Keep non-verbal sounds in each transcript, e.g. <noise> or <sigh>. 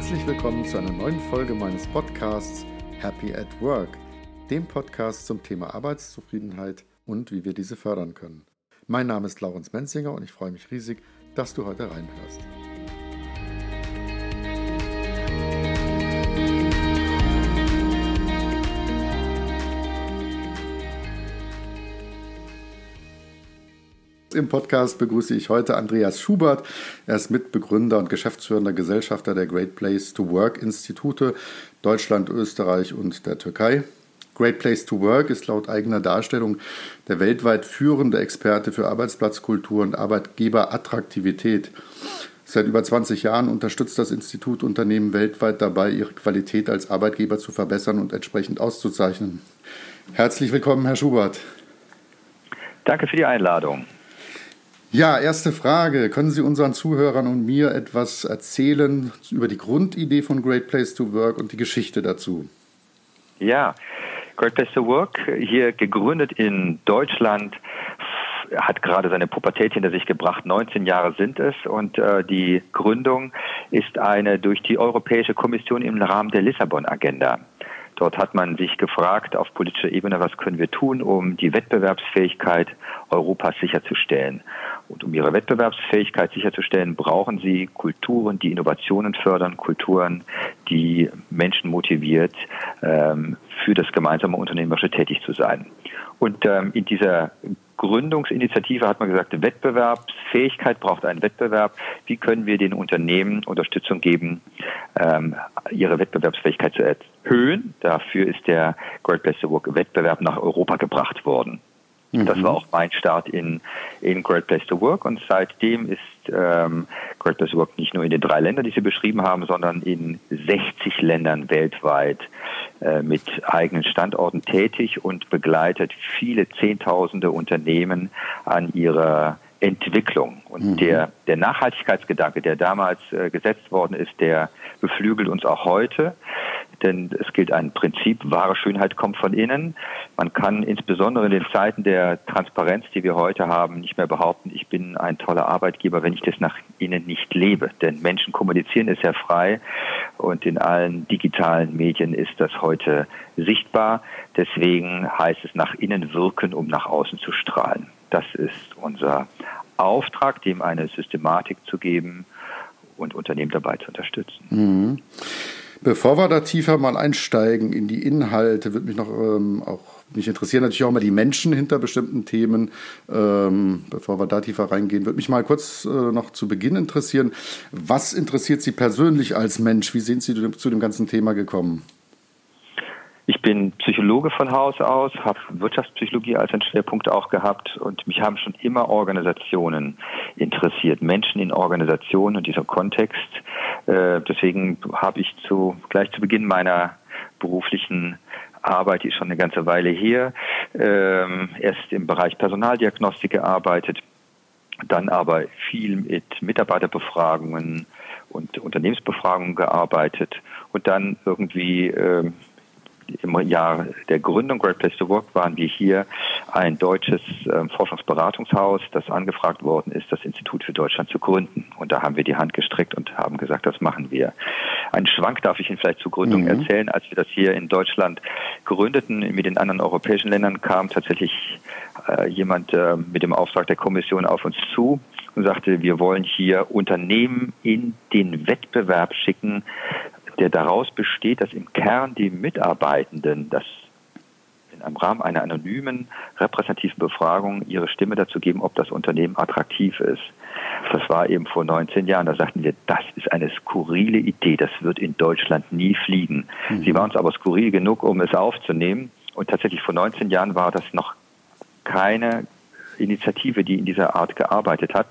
Herzlich willkommen zu einer neuen Folge meines Podcasts Happy at Work, dem Podcast zum Thema Arbeitszufriedenheit und wie wir diese fördern können. Mein Name ist Laurens Menzinger und ich freue mich riesig, dass du heute reinhörst. Im Podcast begrüße ich heute Andreas Schubert. Er ist Mitbegründer und geschäftsführender Gesellschafter der Great Place to Work Institute Deutschland, Österreich und der Türkei. Great Place to Work ist laut eigener Darstellung der weltweit führende Experte für Arbeitsplatzkultur und Arbeitgeberattraktivität. Seit über 20 Jahren unterstützt das Institut Unternehmen weltweit dabei, ihre Qualität als Arbeitgeber zu verbessern und entsprechend auszuzeichnen. Herzlich willkommen, Herr Schubert. Danke für die Einladung. Ja, erste Frage. Können Sie unseren Zuhörern und mir etwas erzählen über die Grundidee von Great Place to Work und die Geschichte dazu? Ja, Great Place to Work, hier gegründet in Deutschland, hat gerade seine Pubertät hinter sich gebracht. 19 Jahre sind es und äh, die Gründung ist eine durch die Europäische Kommission im Rahmen der Lissabon-Agenda Dort hat man sich gefragt auf politischer Ebene, was können wir tun, um die Wettbewerbsfähigkeit Europas sicherzustellen. Und um ihre Wettbewerbsfähigkeit sicherzustellen, brauchen sie Kulturen, die Innovationen fördern, Kulturen, die Menschen motiviert, ähm, für das gemeinsame Unternehmerische tätig zu sein. Und ähm, in dieser Gründungsinitiative hat man gesagt, Wettbewerbsfähigkeit braucht einen Wettbewerb. Wie können wir den Unternehmen Unterstützung geben, ähm, ihre Wettbewerbsfähigkeit zu erhöhen? Dafür ist der Great Place to Work Wettbewerb nach Europa gebracht worden. Mhm. Das war auch mein Start in, in Great Place to Work und seitdem ist ähm, Great Place to Work nicht nur in den drei Ländern, die Sie beschrieben haben, sondern in 60 Ländern weltweit äh, mit eigenen Standorten tätig und begleitet viele Zehntausende Unternehmen an ihrer Entwicklung. Und mhm. der, der Nachhaltigkeitsgedanke, der damals äh, gesetzt worden ist, der beflügelt uns auch heute denn es gilt ein Prinzip, wahre Schönheit kommt von innen. Man kann insbesondere in den Zeiten der Transparenz, die wir heute haben, nicht mehr behaupten, ich bin ein toller Arbeitgeber, wenn ich das nach innen nicht lebe. Denn Menschen kommunizieren ist ja frei und in allen digitalen Medien ist das heute sichtbar. Deswegen heißt es nach innen wirken, um nach außen zu strahlen. Das ist unser Auftrag, dem eine Systematik zu geben und Unternehmen dabei zu unterstützen. Mhm. Bevor wir da tiefer mal einsteigen in die Inhalte, würde mich noch ähm, auch mich interessieren natürlich auch mal die Menschen hinter bestimmten Themen. Ähm, bevor wir da tiefer reingehen, würde mich mal kurz äh, noch zu Beginn interessieren. Was interessiert Sie persönlich als Mensch? Wie sind Sie zu dem ganzen Thema gekommen? Ich bin Psychologe von Haus aus, habe Wirtschaftspsychologie als einen Schwerpunkt auch gehabt und mich haben schon immer Organisationen interessiert, Menschen in Organisationen und dieser Kontext. Äh, deswegen habe ich zu, gleich zu Beginn meiner beruflichen Arbeit, die ist schon eine ganze Weile hier, ähm, erst im Bereich Personaldiagnostik gearbeitet, dann aber viel mit Mitarbeiterbefragungen und Unternehmensbefragungen gearbeitet und dann irgendwie ähm, im Jahr der Gründung Great Place to Work waren wir hier ein deutsches äh, Forschungsberatungshaus, das angefragt worden ist, das Institut für Deutschland zu gründen. Und da haben wir die Hand gestreckt und haben gesagt, das machen wir. Einen Schwank darf ich Ihnen vielleicht zur Gründung mhm. erzählen. Als wir das hier in Deutschland gründeten, mit den anderen europäischen Ländern, kam tatsächlich äh, jemand äh, mit dem Auftrag der Kommission auf uns zu und sagte, wir wollen hier Unternehmen in den Wettbewerb schicken, der daraus besteht, dass im Kern die Mitarbeitenden das im Rahmen einer anonymen repräsentativen Befragung ihre Stimme dazu geben, ob das Unternehmen attraktiv ist. Das war eben vor 19 Jahren. Da sagten wir, das ist eine skurrile Idee. Das wird in Deutschland nie fliegen. Mhm. Sie waren uns aber skurril genug, um es aufzunehmen. Und tatsächlich vor 19 Jahren war das noch keine Initiative, die in dieser Art gearbeitet hat.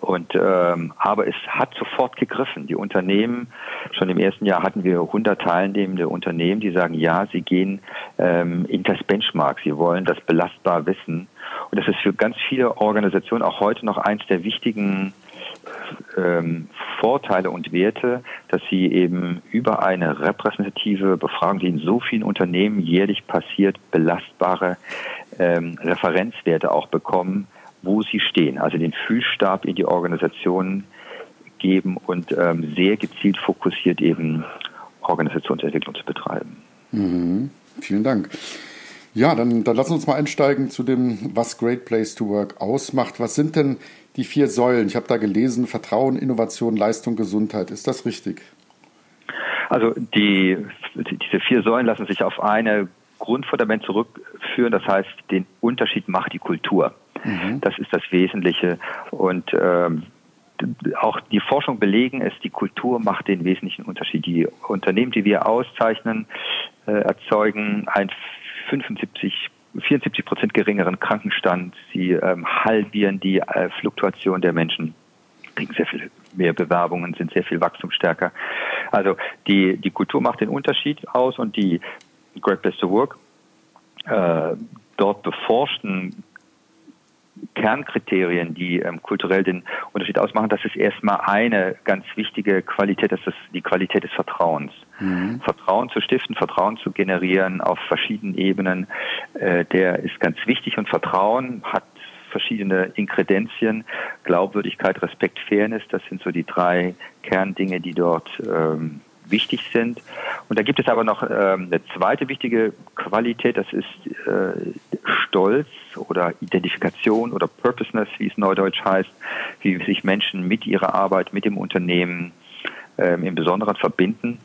Und ähm, aber es hat sofort gegriffen. Die Unternehmen, schon im ersten Jahr hatten wir 100 teilnehmende Unternehmen, die sagen, ja, sie gehen ähm, in das Benchmark, sie wollen das belastbar wissen. Und das ist für ganz viele Organisationen auch heute noch eins der wichtigen ähm, Vorteile und Werte, dass sie eben über eine repräsentative Befragung, die in so vielen Unternehmen jährlich passiert, belastbare ähm, Referenzwerte auch bekommen, wo sie stehen, also den Füßstab in die Organisation geben und ähm, sehr gezielt fokussiert eben Organisationsentwicklung zu betreiben. Mhm. Vielen Dank. Ja, dann, dann lassen wir uns mal einsteigen zu dem, was Great Place to Work ausmacht. Was sind denn die vier Säulen? Ich habe da gelesen, Vertrauen, Innovation, Leistung, Gesundheit. Ist das richtig? Also die, diese vier Säulen lassen sich auf eine Grundfundament zurückführen. Das heißt, den Unterschied macht die Kultur. Mhm. Das ist das Wesentliche. Und ähm, auch die Forschung belegen es, die Kultur macht den wesentlichen Unterschied. Die Unternehmen, die wir auszeichnen, äh, erzeugen ein 75 74 Prozent geringeren Krankenstand. Sie ähm, halbieren die äh, Fluktuation der Menschen, kriegen sehr viel mehr Bewerbungen, sind sehr viel wachstumsstärker. Also die, die Kultur macht den Unterschied aus und die Great Place to Work äh, dort beforschten Kernkriterien, die ähm, kulturell den Unterschied ausmachen, das ist erstmal eine ganz wichtige Qualität, das ist die Qualität des Vertrauens. Mhm. Vertrauen zu stiften, Vertrauen zu generieren auf verschiedenen Ebenen, äh, der ist ganz wichtig und Vertrauen hat verschiedene Inkredenzien, Glaubwürdigkeit, Respekt, Fairness, das sind so die drei Kerndinge, die dort ähm, wichtig sind. Und da gibt es aber noch ähm, eine zweite wichtige Qualität, das ist äh, Stolz oder Identifikation oder Purposeness, wie es neudeutsch heißt, wie sich Menschen mit ihrer Arbeit, mit dem Unternehmen ähm, im Besonderen verbinden.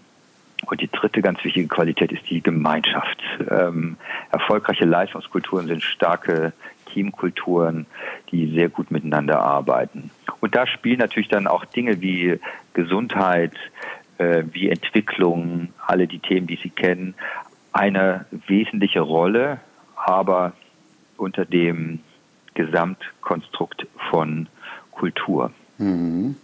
Und die dritte ganz wichtige Qualität ist die Gemeinschaft. Ähm, erfolgreiche Leistungskulturen sind starke Teamkulturen, die sehr gut miteinander arbeiten. Und da spielen natürlich dann auch Dinge wie Gesundheit, äh, wie Entwicklung, alle die Themen, die Sie kennen, eine wesentliche Rolle, aber unter dem Gesamtkonstrukt von Kultur. Mhm.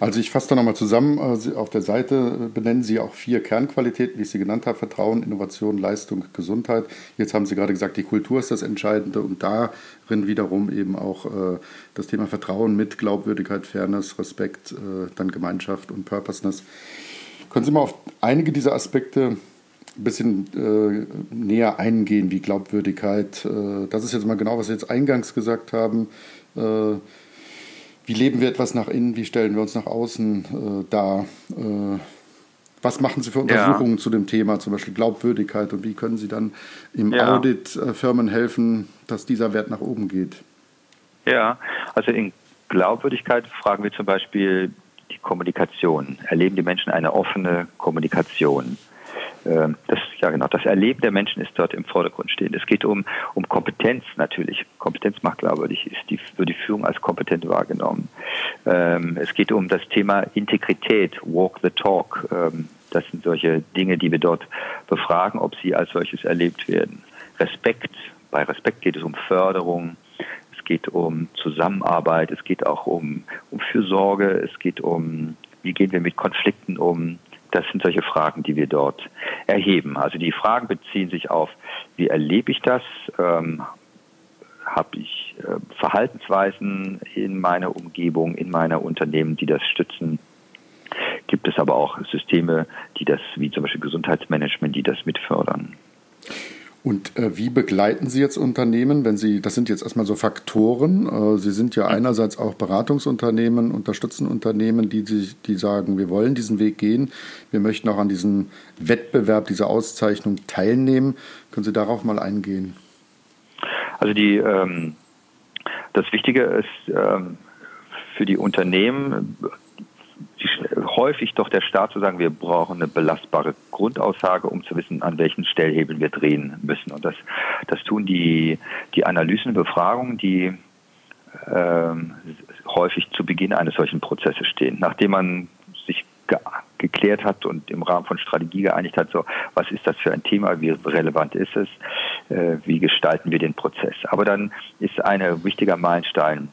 Also ich fasse da nochmal zusammen. Äh, auf der Seite benennen Sie auch vier Kernqualitäten, wie ich sie genannt habe. Vertrauen, Innovation, Leistung, Gesundheit. Jetzt haben Sie gerade gesagt, die Kultur ist das Entscheidende und darin wiederum eben auch äh, das Thema Vertrauen mit Glaubwürdigkeit, Fairness, Respekt, dann Gemeinschaft und Purposeness. Können Sie mal auf einige dieser Aspekte ein bisschen äh, näher eingehen, wie Glaubwürdigkeit? Äh, das ist jetzt mal genau, was Sie jetzt eingangs gesagt haben. Äh, wie leben wir etwas nach innen? Wie stellen wir uns nach außen äh, dar? Äh, was machen Sie für Untersuchungen ja. zu dem Thema, zum Beispiel Glaubwürdigkeit? Und wie können Sie dann im ja. Audit äh, Firmen helfen, dass dieser Wert nach oben geht? Ja, also in Glaubwürdigkeit fragen wir zum Beispiel die Kommunikation. Erleben die Menschen eine offene Kommunikation? Ähm, das, ja genau, das Erleben der Menschen ist dort im Vordergrund stehend. Es geht um, um Kompetenz natürlich. Kompetenz macht glaubwürdig, ist die, wird die Führung als kompetent wahrgenommen. Ähm, es geht um das Thema Integrität, Walk the Talk. Ähm, das sind solche Dinge, die wir dort befragen, ob sie als solches erlebt werden. Respekt, bei Respekt geht es um Förderung, geht um Zusammenarbeit, es geht auch um, um Fürsorge, es geht um, wie gehen wir mit Konflikten um. Das sind solche Fragen, die wir dort erheben. Also die Fragen beziehen sich auf, wie erlebe ich das? Ähm, Habe ich äh, Verhaltensweisen in meiner Umgebung, in meiner Unternehmen, die das stützen? Gibt es aber auch Systeme, die das, wie zum Beispiel Gesundheitsmanagement, die das mitfördern? Und äh, wie begleiten Sie jetzt Unternehmen, wenn Sie, das sind jetzt erstmal so Faktoren, äh, Sie sind ja einerseits auch Beratungsunternehmen, unterstützen Unternehmen, die, die, die sagen, wir wollen diesen Weg gehen, wir möchten auch an diesem Wettbewerb, dieser Auszeichnung teilnehmen. Können Sie darauf mal eingehen? Also die, ähm, das Wichtige ist ähm, für die Unternehmen, häufig doch der Staat zu sagen, wir brauchen eine belastbare Grundaussage, um zu wissen, an welchen Stellhebeln wir drehen müssen. Und das, das tun die, die Analysen, Befragungen, die ähm, häufig zu Beginn eines solchen Prozesses stehen. Nachdem man sich ge geklärt hat und im Rahmen von Strategie geeinigt hat, so was ist das für ein Thema, wie relevant ist es, äh, wie gestalten wir den Prozess. Aber dann ist ein wichtiger Meilenstein,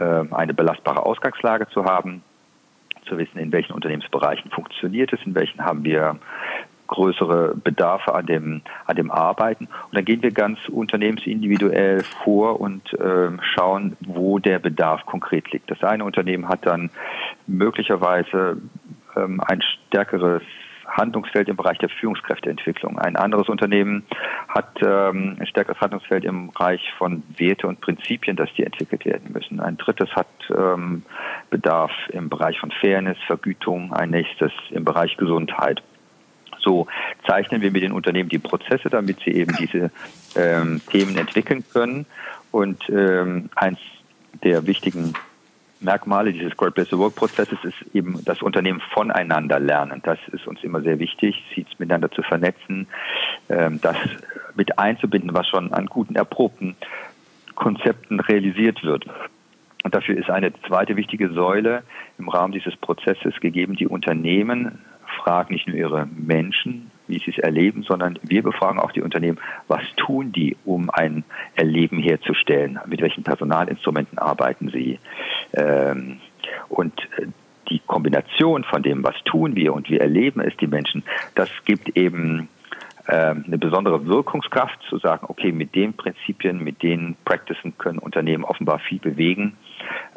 äh, eine belastbare Ausgangslage zu haben, zu wissen, in welchen Unternehmensbereichen funktioniert es, in welchen haben wir größere Bedarfe an dem, an dem Arbeiten. Und dann gehen wir ganz unternehmensindividuell vor und äh, schauen, wo der Bedarf konkret liegt. Das eine Unternehmen hat dann möglicherweise ähm, ein stärkeres Handlungsfeld im Bereich der Führungskräfteentwicklung. Ein anderes Unternehmen hat ähm, ein stärkeres Handlungsfeld im Bereich von Werte und Prinzipien, dass die entwickelt werden müssen. Ein drittes hat ähm, Bedarf im Bereich von Fairness, Vergütung, ein nächstes im Bereich Gesundheit. So zeichnen wir mit den Unternehmen die Prozesse, damit sie eben diese ähm, Themen entwickeln können. Und ähm, eins der wichtigen Merkmale dieses Great Place to Work Prozesses ist eben das Unternehmen voneinander lernen. Das ist uns immer sehr wichtig, sie miteinander zu vernetzen, ähm, das mit einzubinden, was schon an guten, erprobten Konzepten realisiert wird. Und dafür ist eine zweite wichtige Säule im Rahmen dieses Prozesses gegeben, die Unternehmen fragen nicht nur ihre Menschen, wie sie es erleben, sondern wir befragen auch die Unternehmen, was tun die, um ein Erleben herzustellen? Mit welchen Personalinstrumenten arbeiten sie? Ähm, und äh, die Kombination von dem, was tun wir und wie erleben es die Menschen, das gibt eben ähm, eine besondere Wirkungskraft zu sagen, okay, mit den Prinzipien, mit den Practicen können Unternehmen offenbar viel bewegen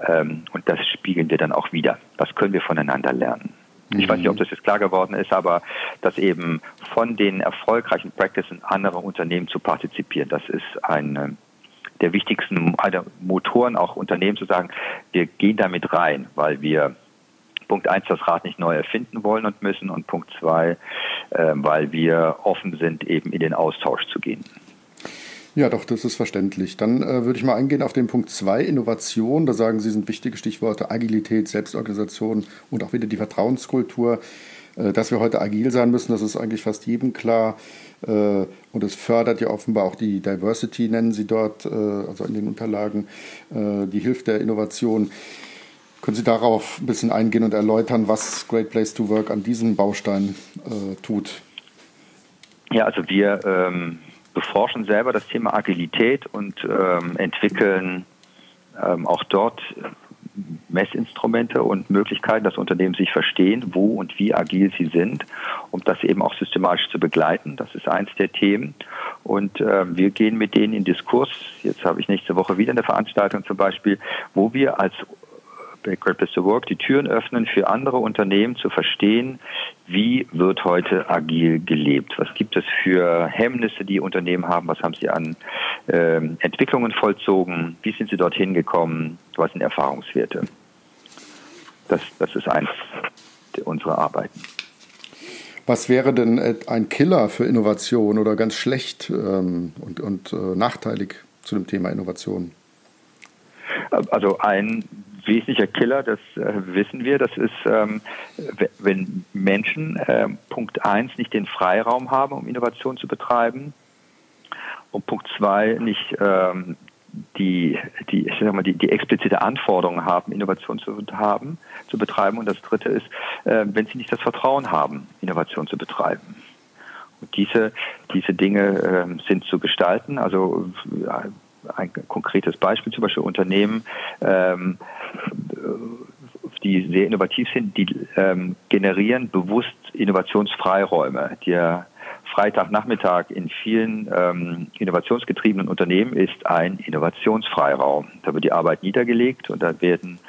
ähm, und das spiegeln wir dann auch wieder. Was können wir voneinander lernen? Ich weiß nicht, ob mhm. das jetzt klar geworden ist, aber dass eben von den erfolgreichen Practices anderer Unternehmen zu partizipieren, das ist ein der wichtigsten Motoren auch Unternehmen zu sagen, wir gehen damit rein, weil wir Punkt eins das Rad nicht neu erfinden wollen und müssen und Punkt zwei, äh, weil wir offen sind, eben in den Austausch zu gehen. Ja, doch, das ist verständlich. Dann äh, würde ich mal eingehen auf den Punkt 2, Innovation. Da sagen Sie, sind wichtige Stichworte Agilität, Selbstorganisation und auch wieder die Vertrauenskultur. Äh, dass wir heute agil sein müssen, das ist eigentlich fast jedem klar. Äh, und es fördert ja offenbar auch die Diversity, nennen Sie dort, äh, also in den Unterlagen, die hilft der Innovation. Können Sie darauf ein bisschen eingehen und erläutern, was Great Place to Work an diesem Baustein tut? Ja, also wir ähm beforschen selber das Thema Agilität und ähm, entwickeln ähm, auch dort Messinstrumente und Möglichkeiten, dass Unternehmen sich verstehen, wo und wie agil sie sind, um das eben auch systematisch zu begleiten. Das ist eins der Themen. Und äh, wir gehen mit denen in Diskurs. Jetzt habe ich nächste Woche wieder eine Veranstaltung zum Beispiel, wo wir als Great Place to Work die Türen öffnen für andere Unternehmen zu verstehen, wie wird heute agil gelebt? Was gibt es für Hemmnisse, die Unternehmen haben? Was haben sie an äh, Entwicklungen vollzogen? Wie sind sie dorthin gekommen? Was sind Erfahrungswerte? Das, das ist eins unserer Arbeiten. Was wäre denn ein Killer für Innovation oder ganz schlecht ähm, und, und äh, nachteilig zu dem Thema Innovation? Also ein wesentlicher Killer, das äh, wissen wir. Das ist, ähm, wenn Menschen äh, Punkt eins nicht den Freiraum haben, um Innovation zu betreiben und Punkt zwei nicht ähm, die, die, ich sag mal, die, die explizite Anforderungen haben, Innovation zu haben, zu betreiben. Und das dritte ist, äh, wenn sie nicht das Vertrauen haben, Innovation zu betreiben. Und diese, diese Dinge äh, sind zu gestalten. Also ein konkretes Beispiel, zum Beispiel Unternehmen, ähm, die sehr innovativ sind, die ähm, generieren bewusst Innovationsfreiräume. Der Freitagnachmittag in vielen ähm, innovationsgetriebenen Unternehmen ist ein Innovationsfreiraum. Da wird die Arbeit niedergelegt und da werden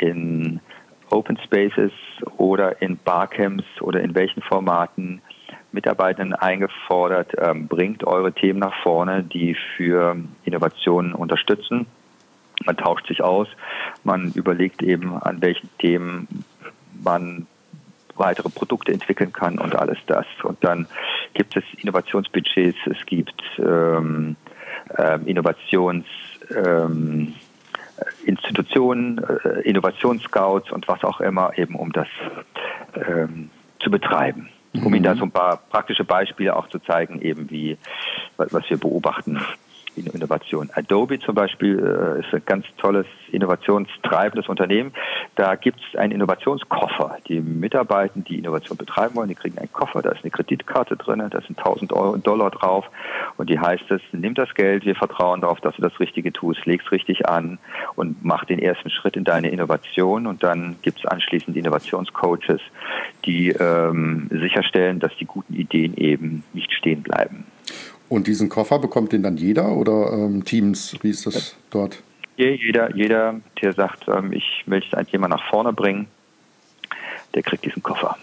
in Open Spaces oder in Barcamps oder in welchen Formaten Mitarbeitenden eingefordert, ähm, bringt eure Themen nach vorne, die für Innovationen unterstützen. Man tauscht sich aus, man überlegt eben, an welchen Themen man weitere Produkte entwickeln kann und alles das. Und dann gibt es Innovationsbudgets, es gibt ähm, äh, Innovations ähm, Institutionen, äh, Innovationsscouts und was auch immer, eben um das ähm, zu betreiben um Ihnen da mhm. so ein paar praktische Beispiele auch zu zeigen, eben wie, was wir beobachten in Innovation. Adobe zum Beispiel äh, ist ein ganz tolles innovationstreibendes Unternehmen. Da gibt es einen Innovationskoffer. Die Mitarbeiter, die Innovation betreiben wollen, die kriegen einen Koffer. Da ist eine Kreditkarte drin, da sind 1000 Euro, Dollar drauf. Und die heißt es, nimm das Geld, wir vertrauen darauf, dass du das Richtige tust, legst richtig an und mach den ersten Schritt in deine Innovation. Und dann gibt es anschließend Innovationscoaches, die ähm, sicherstellen, dass die guten Ideen eben nicht stehen bleiben. Und diesen Koffer bekommt den dann jeder oder ähm, Teams? Wie ist das dort? Jeder, jeder, der sagt, ähm, ich möchte ein Thema nach vorne bringen, der kriegt diesen Koffer.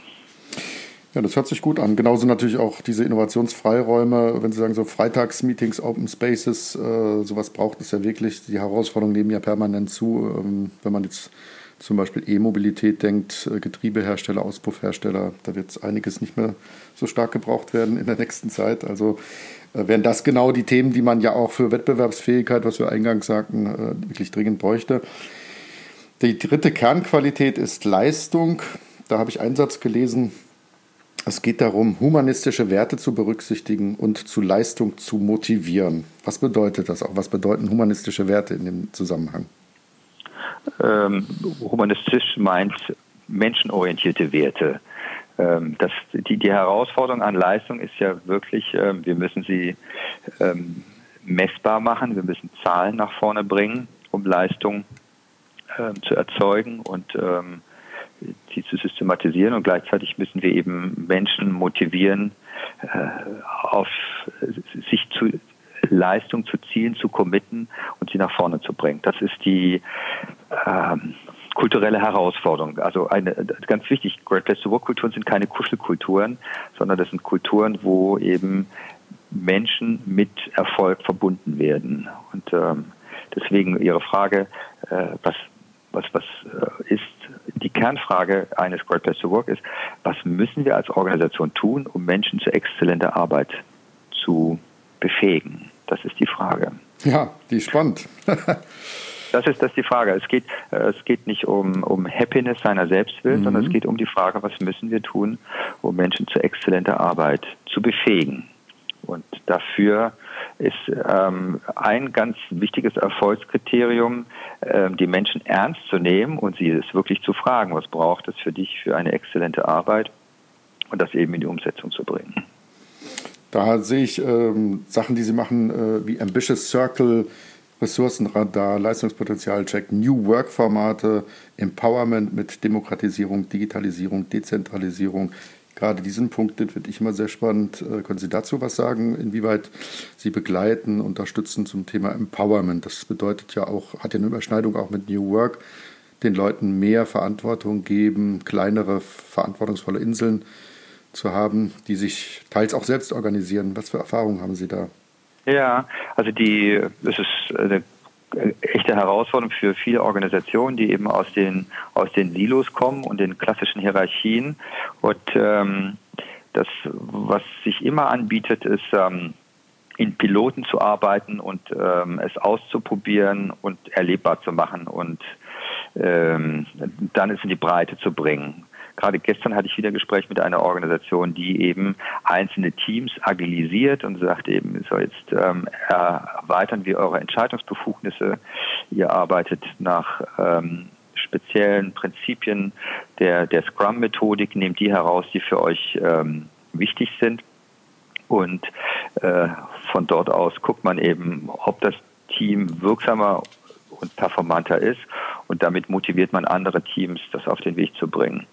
Ja, das hört sich gut an. Genauso natürlich auch diese Innovationsfreiräume, wenn Sie sagen, so Freitagsmeetings, Open Spaces, äh, sowas braucht es ja wirklich. Die Herausforderungen nehmen ja permanent zu. Ähm, wenn man jetzt zum Beispiel E-Mobilität denkt, äh, Getriebehersteller, Auspuffhersteller, da wird einiges nicht mehr so stark gebraucht werden in der nächsten Zeit. Also äh, wären das genau die Themen, die man ja auch für Wettbewerbsfähigkeit, was wir eingangs sagten, äh, wirklich dringend bräuchte. Die dritte Kernqualität ist Leistung. Da habe ich einen Satz gelesen, es geht darum, humanistische Werte zu berücksichtigen und zu Leistung zu motivieren. Was bedeutet das auch? Was bedeuten humanistische Werte in dem Zusammenhang? Ähm, humanistisch meint menschenorientierte Werte. Ähm, das, die, die Herausforderung an Leistung ist ja wirklich, ähm, wir müssen sie ähm, messbar machen, wir müssen Zahlen nach vorne bringen, um Leistung ähm, zu erzeugen und ähm, sie zu systematisieren und gleichzeitig müssen wir eben Menschen motivieren, äh, auf sich zu Leistung zu zielen, zu committen und sie nach vorne zu bringen. Das ist die ähm, kulturelle Herausforderung. Also eine ganz wichtig, Great Place to Work Kulturen sind keine Kuschelkulturen, sondern das sind Kulturen, wo eben Menschen mit Erfolg verbunden werden. Und ähm, deswegen Ihre Frage, äh, was was, was äh, ist die Kernfrage eines Great Place to Work ist, was müssen wir als Organisation tun, um Menschen zu exzellenter Arbeit zu befähigen? Das ist die Frage. Ja, die ist spannend. <laughs> das ist das die Frage. Es geht, äh, es geht nicht um, um Happiness seiner Selbstwillen, mhm. sondern es geht um die Frage, was müssen wir tun, um Menschen zu exzellenter Arbeit zu befähigen. Und dafür ist ähm, ein ganz wichtiges Erfolgskriterium, äh, die Menschen ernst zu nehmen und sie es wirklich zu fragen, was braucht es für dich für eine exzellente Arbeit und das eben in die Umsetzung zu bringen. Da sehe ich ähm, Sachen, die Sie machen, äh, wie Ambitious Circle, Ressourcenradar, Leistungspotenzialcheck, New Work-Formate, Empowerment mit Demokratisierung, Digitalisierung, Dezentralisierung, gerade diesen Punkt, den finde ich immer sehr spannend. Äh, können Sie dazu was sagen, inwieweit Sie begleiten, unterstützen zum Thema Empowerment? Das bedeutet ja auch, hat ja eine Überschneidung auch mit New Work, den Leuten mehr Verantwortung geben, kleinere verantwortungsvolle Inseln zu haben, die sich teils auch selbst organisieren. Was für Erfahrungen haben Sie da? Ja, also die, es ist eine echte Herausforderung für viele Organisationen, die eben aus den, aus den Silos kommen und den klassischen Hierarchien. Und ähm, das, was sich immer anbietet, ist, ähm, in Piloten zu arbeiten und ähm, es auszuprobieren und erlebbar zu machen und ähm, dann es in die Breite zu bringen. Gerade gestern hatte ich wieder ein Gespräch mit einer Organisation, die eben einzelne Teams agilisiert und sagt eben, so jetzt ähm, erweitern wir eure Entscheidungsbefugnisse. Ihr arbeitet nach ähm, speziellen Prinzipien der, der Scrum-Methodik, nehmt die heraus, die für euch ähm, wichtig sind. Und äh, von dort aus guckt man eben, ob das Team wirksamer und performanter ist. Und damit motiviert man andere Teams, das auf den Weg zu bringen.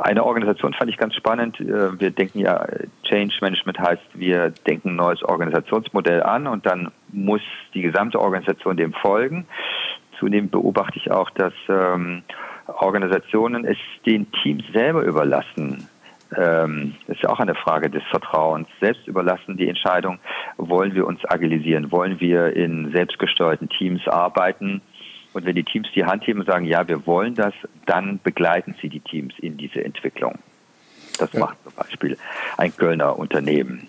Eine Organisation fand ich ganz spannend. Äh, wir denken ja, Change Management heißt, wir denken ein neues Organisationsmodell an und dann muss die gesamte Organisation dem folgen. Zunehmend beobachte ich auch, dass ähm, Organisationen es den Teams selber überlassen. Ähm, ist ja auch eine Frage des Vertrauens. Selbst überlassen die Entscheidung, wollen wir uns agilisieren, wollen wir in selbstgesteuerten Teams arbeiten und wenn die Teams die Hand heben und sagen, ja, wir wollen das, dann begleiten sie die Teams in diese Entwicklung. Das ja. macht zum Beispiel ein Kölner Unternehmen.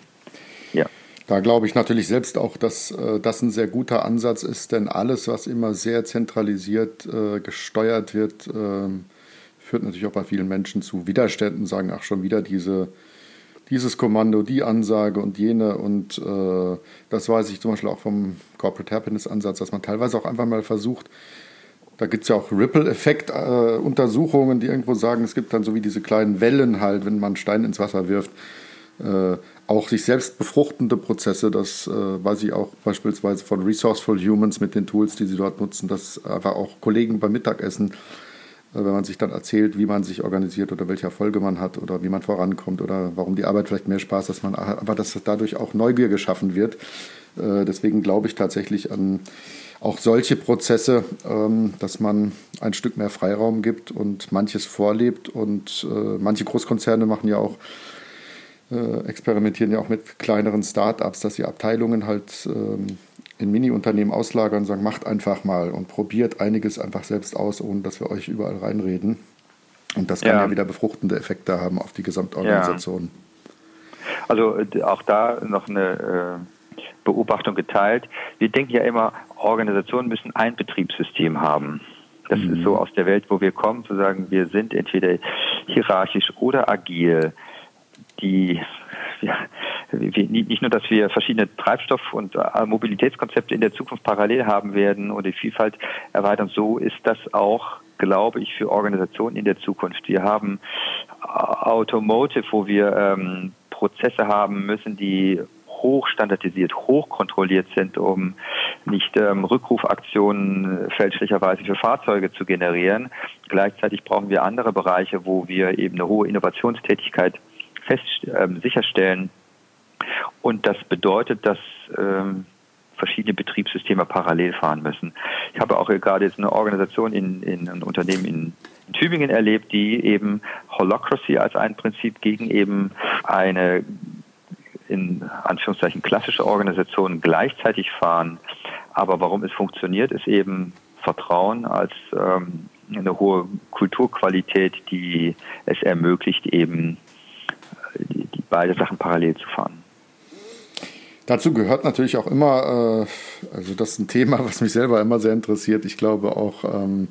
Ja. Da glaube ich natürlich selbst auch, dass äh, das ein sehr guter Ansatz ist, denn alles, was immer sehr zentralisiert äh, gesteuert wird, äh, führt natürlich auch bei vielen Menschen zu Widerständen, sagen, ach schon wieder diese dieses Kommando, die Ansage und jene. Und äh, das weiß ich zum Beispiel auch vom Corporate Happiness Ansatz, dass man teilweise auch einfach mal versucht, da gibt es ja auch Ripple-Effekt-Untersuchungen, äh, die irgendwo sagen, es gibt dann so wie diese kleinen Wellen halt, wenn man Stein ins Wasser wirft, äh, auch sich selbst befruchtende Prozesse. Das äh, weiß ich auch beispielsweise von Resourceful Humans mit den Tools, die sie dort nutzen, dass einfach auch Kollegen beim Mittagessen wenn man sich dann erzählt, wie man sich organisiert oder welche Erfolge man hat oder wie man vorankommt oder warum die Arbeit vielleicht mehr Spaß, dass man, aber dass dadurch auch Neugier geschaffen wird. Äh, deswegen glaube ich tatsächlich an auch solche Prozesse, ähm, dass man ein Stück mehr Freiraum gibt und manches vorlebt und äh, manche Großkonzerne machen ja auch äh, experimentieren ja auch mit kleineren Startups, dass sie Abteilungen halt ähm, in Mini-Unternehmen auslagern und sagen, macht einfach mal und probiert einiges einfach selbst aus, ohne dass wir euch überall reinreden. Und das kann ja, ja wieder befruchtende Effekte haben auf die Gesamtorganisation. Ja. Also auch da noch eine äh, Beobachtung geteilt. Wir denken ja immer, Organisationen müssen ein Betriebssystem haben. Das mhm. ist so aus der Welt, wo wir kommen, zu sagen, wir sind entweder hierarchisch oder agil. Die ja, nicht nur, dass wir verschiedene Treibstoff- und äh, Mobilitätskonzepte in der Zukunft parallel haben werden und die Vielfalt erweitern, so ist das auch glaube ich, für Organisationen in der Zukunft. Wir haben äh, Automotive, wo wir ähm, Prozesse haben müssen, die hochstandardisiert, hochkontrolliert sind, um nicht ähm, Rückrufaktionen fälschlicherweise für Fahrzeuge zu generieren. Gleichzeitig brauchen wir andere Bereiche, wo wir eben eine hohe Innovationstätigkeit fest, ähm, sicherstellen. Und das bedeutet, dass ähm, verschiedene Betriebssysteme parallel fahren müssen. Ich habe auch gerade jetzt eine Organisation in, in einem Unternehmen in, in Tübingen erlebt, die eben Holocracy als ein Prinzip gegen eben eine in Anführungszeichen klassische Organisation gleichzeitig fahren. Aber warum es funktioniert, ist eben Vertrauen als ähm, eine hohe Kulturqualität, die es ermöglicht, eben die, die beide Sachen parallel zu fahren. Dazu gehört natürlich auch immer, äh, also das ist ein Thema, was mich selber immer sehr interessiert. Ich glaube auch, ähm,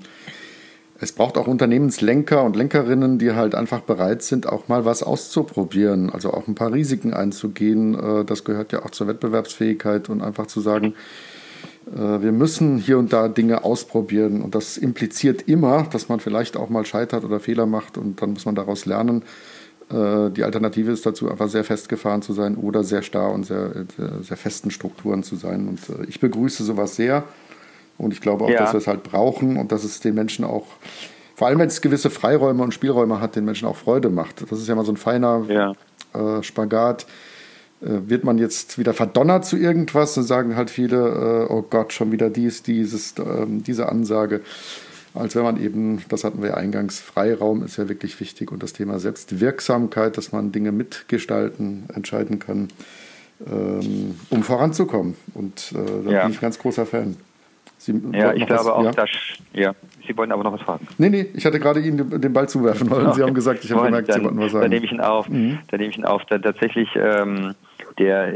es braucht auch Unternehmenslenker und Lenkerinnen, die halt einfach bereit sind, auch mal was auszuprobieren, also auch ein paar Risiken einzugehen. Äh, das gehört ja auch zur Wettbewerbsfähigkeit und einfach zu sagen, äh, wir müssen hier und da Dinge ausprobieren. Und das impliziert immer, dass man vielleicht auch mal scheitert oder Fehler macht und dann muss man daraus lernen. Äh, die Alternative ist dazu, einfach sehr festgefahren zu sein oder sehr starr und sehr, sehr festen Strukturen zu sein. Und äh, ich begrüße sowas sehr. Und ich glaube auch, ja. dass wir es halt brauchen und dass es den Menschen auch, vor allem wenn es gewisse Freiräume und Spielräume hat, den Menschen auch Freude macht. Das ist ja mal so ein feiner ja. äh, Spagat. Äh, wird man jetzt wieder verdonnert zu irgendwas, dann sagen halt viele, äh, oh Gott, schon wieder dies, dieses, ähm, diese Ansage als wenn man eben, das hatten wir eingangs, Freiraum ist ja wirklich wichtig und das Thema Selbstwirksamkeit, dass man Dinge mitgestalten, entscheiden kann, ähm, um voranzukommen. Und äh, da ja. bin ich ein ganz großer Fan. Sie ja, ich glaube was, auch, ja? dass, ja, Sie wollten aber noch was fragen. Nee, nee, ich hatte gerade Ihnen den Ball zuwerfen wollen. Sie haben gesagt, ich habe gemerkt, Sie wollten was sagen. Dann nehme ich ihn auf. Mhm. Dann nehme ich ihn auf. Dann tatsächlich, ähm, der,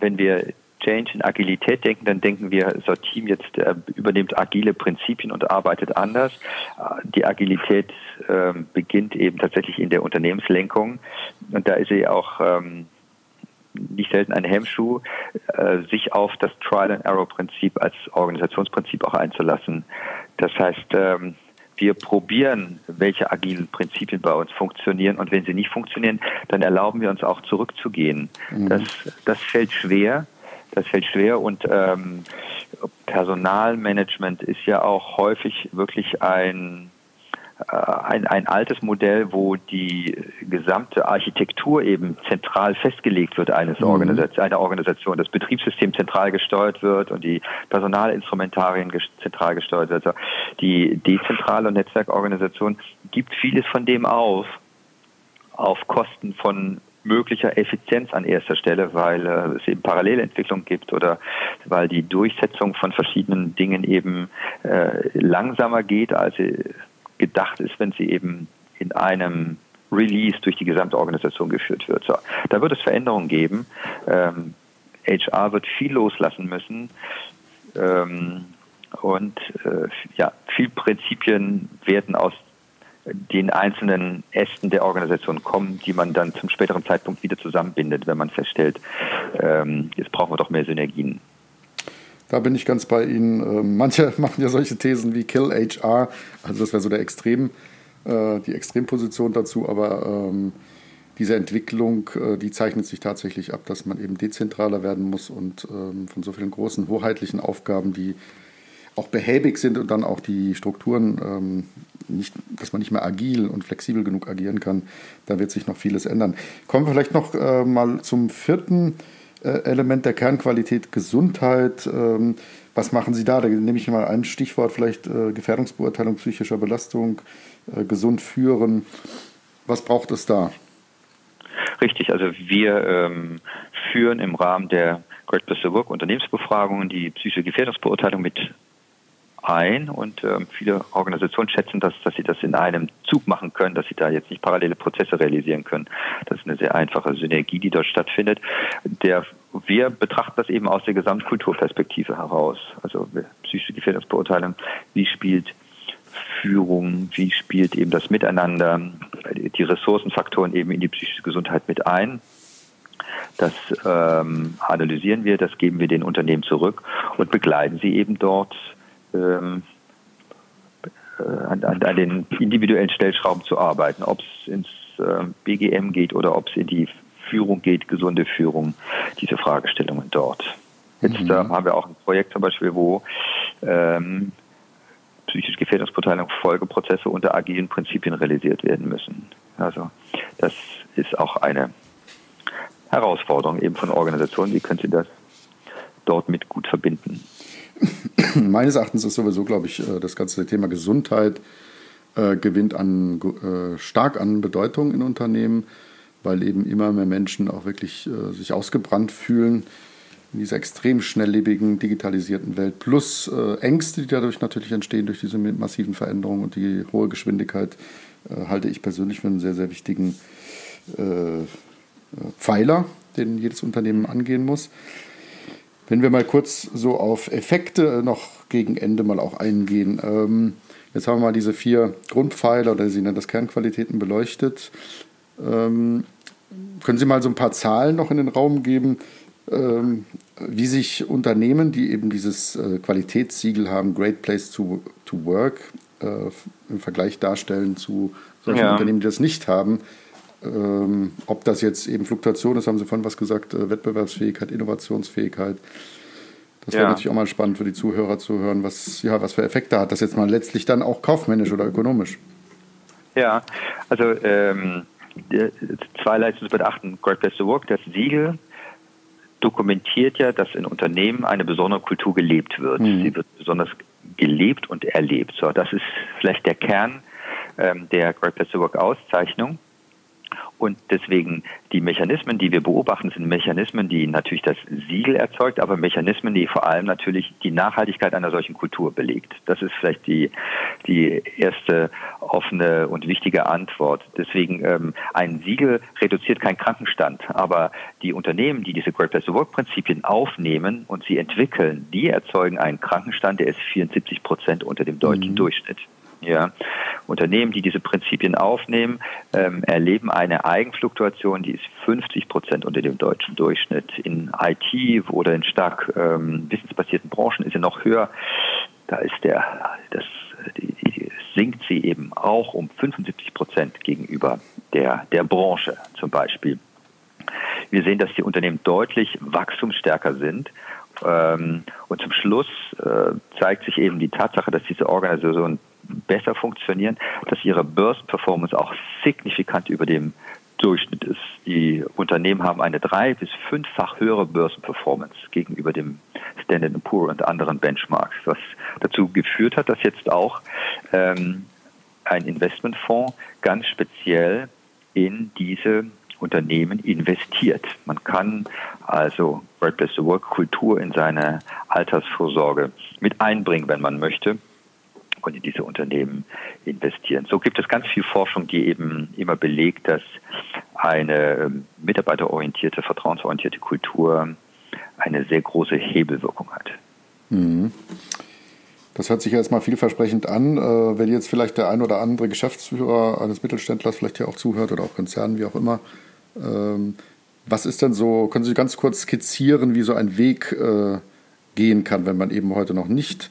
wenn wir Change in Agilität denken, dann denken wir, so Team jetzt äh, übernimmt agile Prinzipien und arbeitet anders. Äh, die Agilität äh, beginnt eben tatsächlich in der Unternehmenslenkung und da ist sie auch ähm, nicht selten ein Hemmschuh, äh, sich auf das Trial-and-Error-Prinzip als Organisationsprinzip auch einzulassen. Das heißt, ähm, wir probieren, welche agilen Prinzipien bei uns funktionieren und wenn sie nicht funktionieren, dann erlauben wir uns auch zurückzugehen. Mhm. Das, das fällt schwer, das fällt schwer und ähm, Personalmanagement ist ja auch häufig wirklich ein, äh, ein, ein altes Modell, wo die gesamte Architektur eben zentral festgelegt wird eines mhm. Organisation, einer Organisation, das Betriebssystem zentral gesteuert wird und die Personalinstrumentarien zentral gesteuert wird. Also die dezentrale Netzwerkorganisation gibt vieles von dem auf, auf Kosten von möglicher Effizienz an erster Stelle, weil äh, es eben Parallelentwicklung gibt oder weil die Durchsetzung von verschiedenen Dingen eben äh, langsamer geht, als sie gedacht ist, wenn sie eben in einem Release durch die gesamte Organisation geführt wird. So, da wird es Veränderungen geben. Ähm, HR wird viel loslassen müssen. Ähm, und äh, ja, viel Prinzipien werden aus den einzelnen Ästen der Organisation kommen, die man dann zum späteren Zeitpunkt wieder zusammenbindet, wenn man feststellt, ähm, jetzt brauchen wir doch mehr Synergien. Da bin ich ganz bei Ihnen. Ähm, manche <laughs> machen ja solche Thesen wie Kill HR, also das wäre so der Extrem, äh, die Extremposition dazu, aber ähm, diese Entwicklung, äh, die zeichnet sich tatsächlich ab, dass man eben dezentraler werden muss und ähm, von so vielen großen hoheitlichen Aufgaben, die auch behäbig sind und dann auch die Strukturen, ähm, nicht, dass man nicht mehr agil und flexibel genug agieren kann, da wird sich noch vieles ändern. Kommen wir vielleicht noch äh, mal zum vierten äh, Element der Kernqualität, Gesundheit. Ähm, was machen Sie da? Da nehme ich mal ein Stichwort, vielleicht äh, Gefährdungsbeurteilung psychischer Belastung, äh, gesund führen. Was braucht es da? Richtig, also wir ähm, führen im Rahmen der Great Place to Work Unternehmensbefragungen die psychische Gefährdungsbeurteilung mit ein und ähm, viele Organisationen schätzen das, dass sie das in einem Zug machen können, dass sie da jetzt nicht parallele Prozesse realisieren können. Das ist eine sehr einfache Synergie, die dort stattfindet. Der, wir betrachten das eben aus der Gesamtkulturperspektive heraus. Also psychische Gefährdungsbeurteilung, wie spielt Führung, wie spielt eben das Miteinander, die Ressourcenfaktoren eben in die psychische Gesundheit mit ein. Das ähm, analysieren wir, das geben wir den Unternehmen zurück und begleiten sie eben dort ähm, äh, an, an, an, den individuellen Stellschrauben zu arbeiten, ob es ins äh, BGM geht oder ob es in die Führung geht, gesunde Führung, diese Fragestellungen dort. Jetzt mhm. äh, haben wir auch ein Projekt zum Beispiel, wo ähm, psychische Gefährdungsbeurteilung Folgeprozesse unter agilen Prinzipien realisiert werden müssen. Also das ist auch eine Herausforderung eben von Organisationen. Wie können Sie das dort mit gut verbinden? <coughs> Meines Erachtens ist sowieso, glaube ich, äh, das ganze Thema Gesundheit äh, gewinnt an, äh, stark an Bedeutung in Unternehmen, weil eben immer mehr Menschen auch wirklich äh, sich ausgebrannt fühlen in dieser extrem schnelllebigen, digitalisierten Welt, plus äh, Ängste, die dadurch natürlich entstehen durch diese massiven Veränderungen und die hohe Geschwindigkeit, äh, halte ich persönlich für einen sehr, sehr wichtigen Pfeiler, den jedes Unternehmen angehen muss. Wenn wir mal kurz so auf Effekte noch gegen Ende mal auch eingehen. Ähm, jetzt haben wir mal diese vier Grundpfeiler oder Sie nennen das Kernqualitäten beleuchtet. Ähm, können Sie mal so ein paar Zahlen noch in den Raum geben? Ähm, wie sich Unternehmen, die eben dieses äh, Qualitätssiegel haben, Great Place to, to Work, äh, im Vergleich darstellen zu solchen ja. Unternehmen, die das nicht haben. Ähm, ob das jetzt eben Fluktuation ist, haben Sie vorhin was gesagt, äh, Wettbewerbsfähigkeit, Innovationsfähigkeit. Das wäre ja. natürlich auch mal spannend für die Zuhörer zu hören, was, ja, was für Effekte hat das jetzt mal letztlich dann auch kaufmännisch oder ökonomisch. Ja, also ähm, zwei Leistungen zu beachten. Great Place to Work, das Siegel dokumentiert ja, dass in Unternehmen eine besondere Kultur gelebt wird. Mhm. Sie wird besonders gelebt und erlebt. So, das ist vielleicht der Kern ähm, der Great Place to Work Auszeichnung. Und deswegen die Mechanismen, die wir beobachten, sind Mechanismen, die natürlich das Siegel erzeugt, aber Mechanismen, die vor allem natürlich die Nachhaltigkeit einer solchen Kultur belegt. Das ist vielleicht die, die erste offene und wichtige Antwort. Deswegen ähm, ein Siegel reduziert keinen Krankenstand, aber die Unternehmen, die diese Great Place to Work Prinzipien aufnehmen und sie entwickeln, die erzeugen einen Krankenstand, der ist 74 Prozent unter dem deutschen mhm. Durchschnitt. Ja. Unternehmen, die diese Prinzipien aufnehmen, ähm, erleben eine Eigenfluktuation, die ist 50 Prozent unter dem deutschen Durchschnitt. In IT oder in stark ähm, wissensbasierten Branchen ist sie noch höher. Da ist der, das, die, die, sinkt sie eben auch um 75 Prozent gegenüber der, der Branche zum Beispiel. Wir sehen, dass die Unternehmen deutlich wachstumsstärker sind. Ähm, und zum Schluss äh, zeigt sich eben die Tatsache, dass diese Organisationen besser funktionieren, dass ihre Börsenperformance auch signifikant über dem Durchschnitt ist. Die Unternehmen haben eine drei- bis fünffach höhere Börsenperformance gegenüber dem Standard Poor und anderen Benchmarks, was dazu geführt hat, dass jetzt auch ähm, ein Investmentfonds ganz speziell in diese Unternehmen investiert. Man kann also Great Place to Work Kultur in seine Altersvorsorge mit einbringen, wenn man möchte und in diese Unternehmen investieren. So gibt es ganz viel Forschung, die eben immer belegt, dass eine ähm, mitarbeiterorientierte, vertrauensorientierte Kultur eine sehr große Hebelwirkung hat. Mhm. Das hört sich erstmal vielversprechend an. Äh, wenn jetzt vielleicht der ein oder andere Geschäftsführer eines Mittelständlers vielleicht hier auch zuhört oder auch Konzernen, wie auch immer, ähm, was ist denn so, können Sie ganz kurz skizzieren, wie so ein Weg äh, gehen kann, wenn man eben heute noch nicht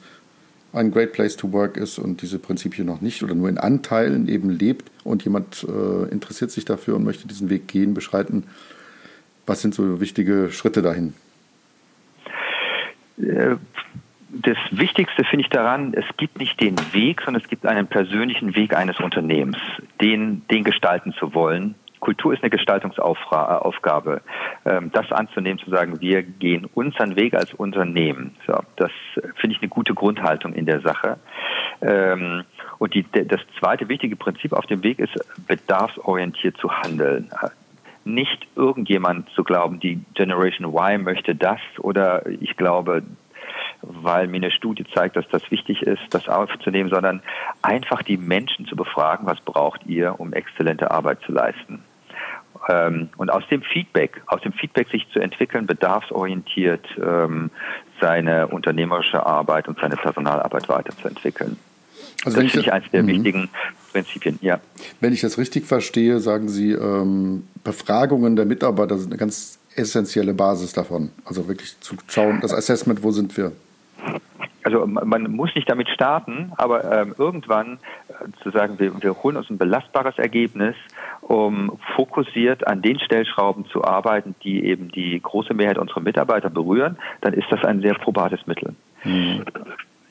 ein Great Place to Work ist und diese Prinzipien noch nicht oder nur in Anteilen eben lebt und jemand äh, interessiert sich dafür und möchte diesen Weg gehen, beschreiten. Was sind so wichtige Schritte dahin? Äh, das Wichtigste finde ich daran, es gibt nicht den Weg, sondern es gibt einen persönlichen Weg eines Unternehmens, den, den gestalten zu wollen Kultur ist eine Gestaltungsaufgabe. Ähm, das anzunehmen, zu sagen, wir gehen unseren Weg als Unternehmen. Das finde ich eine gute Grundhaltung in der Sache. Ähm, und die, das zweite wichtige Prinzip auf dem Weg ist, bedarfsorientiert zu handeln. nicht irgendjemand zu glauben, die Generation Y möchte das oder ich glaube, weil mir eine Studie zeigt, dass das wichtig ist, das aufzunehmen, sondern einfach die Menschen zu befragen, was braucht ihr, um exzellente Arbeit zu leisten. Ähm, und aus dem Feedback, aus dem Feedback sich zu entwickeln, bedarfsorientiert ähm, seine unternehmerische Arbeit und seine Personalarbeit weiterzuentwickeln. Also das finde ich eines der mhm. wichtigen Prinzipien, ja. Wenn ich das richtig verstehe, sagen Sie, ähm, Befragungen der Mitarbeiter sind eine ganz essentielle Basis davon. Also wirklich zu schauen, das Assessment, wo sind wir? Also man muss nicht damit starten, aber ähm, irgendwann äh, zu sagen, wir, wir holen uns ein belastbares Ergebnis, um fokussiert an den Stellschrauben zu arbeiten, die eben die große Mehrheit unserer Mitarbeiter berühren, dann ist das ein sehr probates Mittel. Mhm.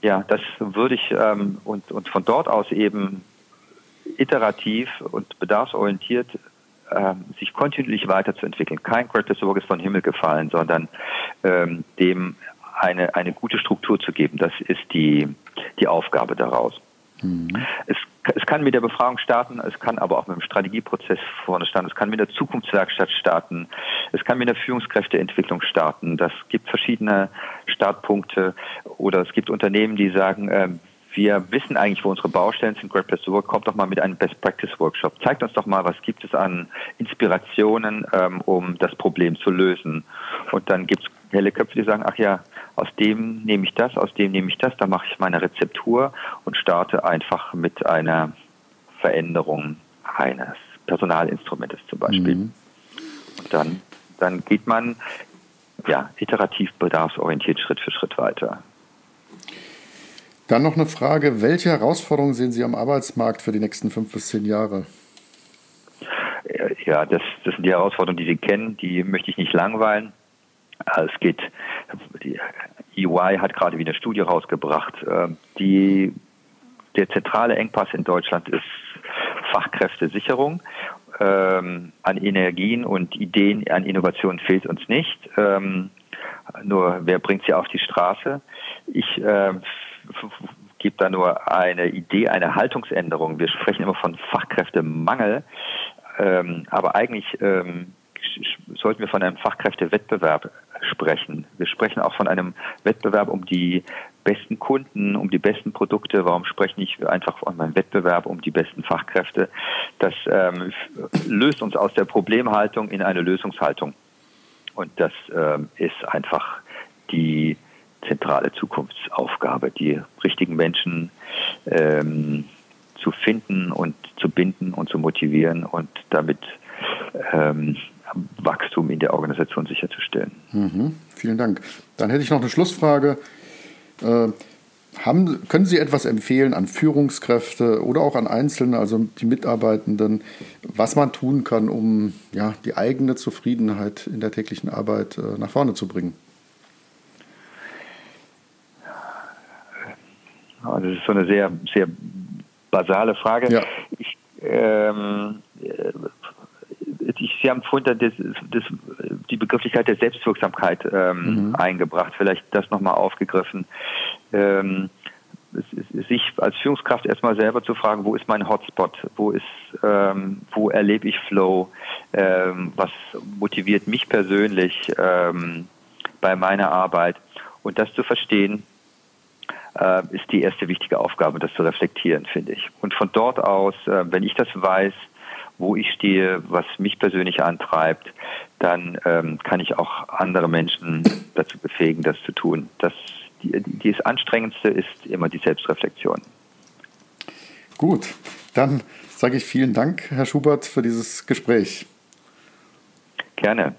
Ja, das würde ich ähm, und, und von dort aus eben iterativ und bedarfsorientiert ähm, sich kontinuierlich weiterzuentwickeln. Kein Greatest Work ist von Himmel gefallen, sondern ähm, dem eine, eine gute Struktur zu geben. Das ist die, die Aufgabe daraus. Mhm. Es, es kann mit der Befragung starten, es kann aber auch mit dem Strategieprozess vorne starten, es kann mit der Zukunftswerkstatt starten, es kann mit der Führungskräfteentwicklung starten. Das gibt verschiedene Startpunkte oder es gibt Unternehmen, die sagen, äh, wir wissen eigentlich, wo unsere Baustellen sind. Great Place to Work kommt doch mal mit einem Best Practice Workshop. Zeigt uns doch mal, was gibt es an Inspirationen, ähm, um das Problem zu lösen. Und dann gibt es helle Köpfe, die sagen, ach ja, aus dem nehme ich das, aus dem nehme ich das, da mache ich meine Rezeptur und starte einfach mit einer Veränderung eines Personalinstrumentes zum Beispiel. Mhm. Und dann, dann geht man ja, iterativ bedarfsorientiert Schritt für Schritt weiter. Dann noch eine Frage, welche Herausforderungen sehen Sie am Arbeitsmarkt für die nächsten fünf bis zehn Jahre? Ja, das, das sind die Herausforderungen, die Sie kennen, die möchte ich nicht langweilen. Es geht, die EY hat gerade wieder eine Studie rausgebracht. Ähm, die, der zentrale Engpass in Deutschland ist Fachkräftesicherung. Ähm, an Energien und Ideen, an Innovationen fehlt uns nicht. Ähm, nur wer bringt sie auf die Straße? Ich äh, gebe da nur eine Idee, eine Haltungsänderung. Wir sprechen immer von Fachkräftemangel, ähm, aber eigentlich ähm, sollten wir von einem Fachkräftewettbewerb sprechen. Wir sprechen auch von einem Wettbewerb um die besten Kunden, um die besten Produkte. Warum spreche ich einfach von einem Wettbewerb um die besten Fachkräfte? Das ähm, löst uns aus der Problemhaltung in eine Lösungshaltung. Und das ähm, ist einfach die zentrale Zukunftsaufgabe, die richtigen Menschen ähm, zu finden und zu binden und zu motivieren und damit ähm, Wachstum in der Organisation sicherzustellen. Mhm, vielen Dank. Dann hätte ich noch eine Schlussfrage. Äh, haben, können Sie etwas empfehlen an Führungskräfte oder auch an Einzelne, also die Mitarbeitenden, was man tun kann, um ja, die eigene Zufriedenheit in der täglichen Arbeit äh, nach vorne zu bringen? Das ist so eine sehr, sehr basale Frage. Ja. Ich, ähm, ich, Sie haben vorhin das, das, die Begrifflichkeit der Selbstwirksamkeit ähm, mhm. eingebracht, vielleicht das nochmal aufgegriffen. Ähm, sich als Führungskraft erstmal selber zu fragen, wo ist mein Hotspot, wo ist, ähm, wo erlebe ich Flow, ähm, was motiviert mich persönlich ähm, bei meiner Arbeit und das zu verstehen, äh, ist die erste wichtige Aufgabe, das zu reflektieren, finde ich. Und von dort aus, äh, wenn ich das weiß, wo ich stehe, was mich persönlich antreibt, dann ähm, kann ich auch andere Menschen dazu befähigen, das zu tun. Das, die, die, das Anstrengendste ist immer die Selbstreflexion. Gut, dann sage ich vielen Dank, Herr Schubert, für dieses Gespräch. Gerne.